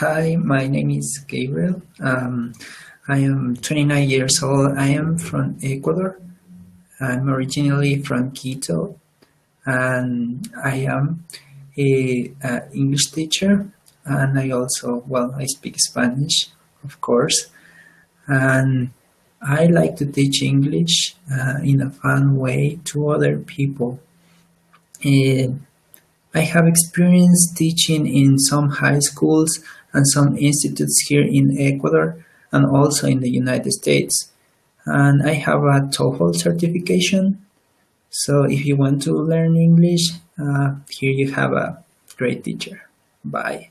Hi, my name is Gabriel. Um, I am 29 years old. I am from Ecuador. I'm originally from Quito, and I am a, English teacher. And I also, well, I speak Spanish, of course, and I like to teach English uh, in a fun way to other people. Uh, I have experience teaching in some high schools and some institutes here in Ecuador and also in the United States. And I have a TOEFL certification. So if you want to learn English, uh, here you have a great teacher. Bye.